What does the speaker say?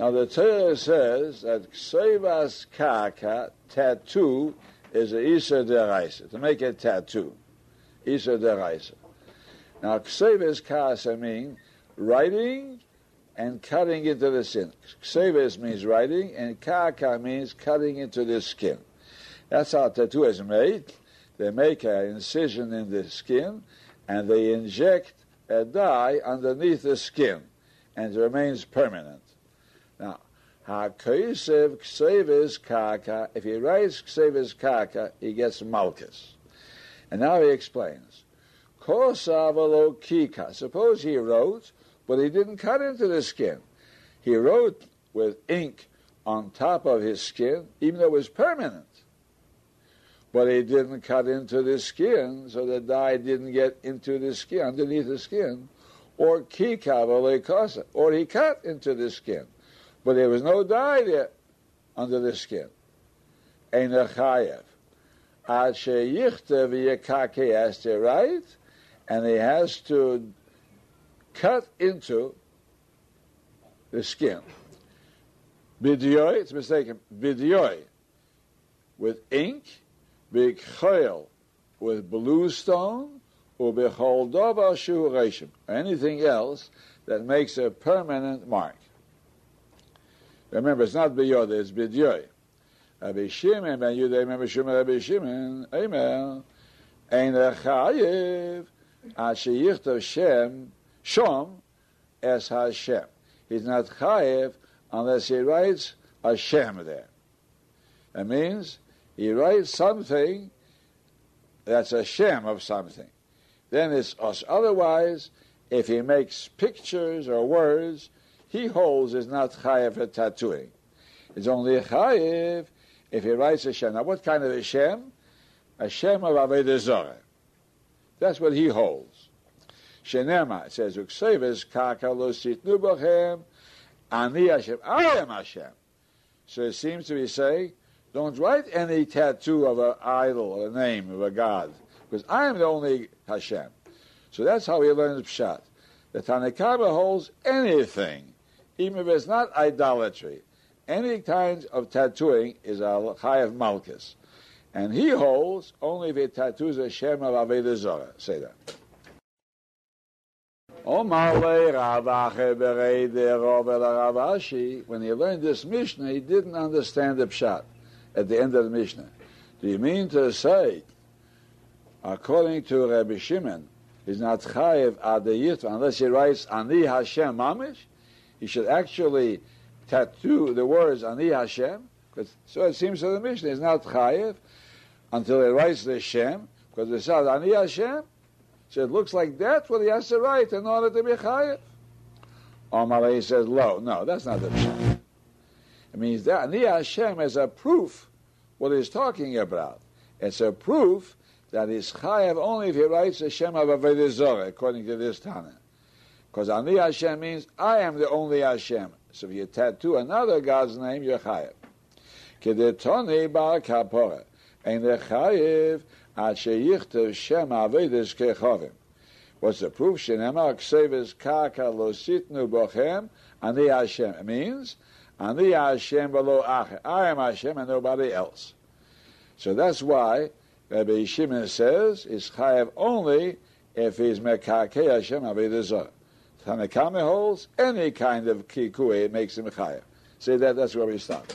Now the Torah says that ksevas kaka, tattoo, is a isa deraisa, to make a tattoo. Isa deraisa. Now ksevas kasa means writing and cutting into the skin. Kseves means writing, and kaka means cutting into the skin. That's how tattoo is made. They make an incision in the skin, and they inject a dye underneath the skin, and it remains permanent. Now, HaKoisev Kseves Kaka, if he writes Kseves Kaka, he gets Malchus. And now he explains. Kosavalo Kika. Suppose he wrote but he didn't cut into the skin. He wrote with ink on top of his skin, even though it was permanent. But he didn't cut into the skin, so the dye didn't get into the skin, underneath the skin. Or kikav or he cut into the skin, but there was no dye there under the skin. Ein chayev. Ad sheyichte v'yekake to write, and he has to cut into the skin. Bidyoy, it's mistaken, bidyoy, with ink, b'choil, with blue stone, or b'chol dova shu anything else that makes a permanent mark. Remember, it's not b'yoy, it's bidyoy. Rabbi Shimon ben Yudei, remember Shimon Rabbi Shimon, Amen. Ein rechayev, asher yichtav Shem, Shom as Hashem. He's not Chayev unless he writes Hashem there. That means he writes something that's a Shem of something. Then it's us. Otherwise, if he makes pictures or words, he holds is not Chayev for tattooing. It's only Chayev if he writes a Shem. Now, what kind of a Shem? A Shem of Avodah Zorah. That's what he holds. Shenema, says, Ukseves kaka lo ani Hashem, I am Hashem. So it seems to be saying, don't write any tattoo of an idol or a name of a god, because I am the only Hashem. So that's how he learns Pshat. The Tanakhama holds anything, even if it's not idolatry. Any kind of tattooing is a high of Malchus. And he holds only if it tattoos a Shem of Avodah Zorah. Say that. When he learned this Mishnah, he didn't understand the Pshat at the end of the Mishnah. Do you mean to say, according to Rabbi Shimon, he's not chayiv adayit unless he writes Ani Hashem Mamish? He should actually tattoo the words Ani Hashem. because So it seems to the Mishnah, is not chayiv until he writes the Shem, because it says Ani Hashem, so it looks like that's what he has to write in order to be chayiv. Omar says, "Lo, no, that's not the pshat. It means that Ani Hashem is a proof what he's talking about. It's a proof that he's chayiv only if he writes the Shem of Avodah according to this Tana. Because Ani Hashem means I am the only Hashem. So if you tattoo another God's name, you're chayiv. Kedetoni bar kapora. And the chayiv What's the proof? Shenema kseves kaka lo sitnu bochem ani Hashem. It means ani Hashem below acher. I am Hashem and nobody else. So that's why Rabbi Shimon says is chayav only if he's mekake Hashem zarah. Tanakame holds any kind of kikui makes him chayav. Say that. That's where we stop.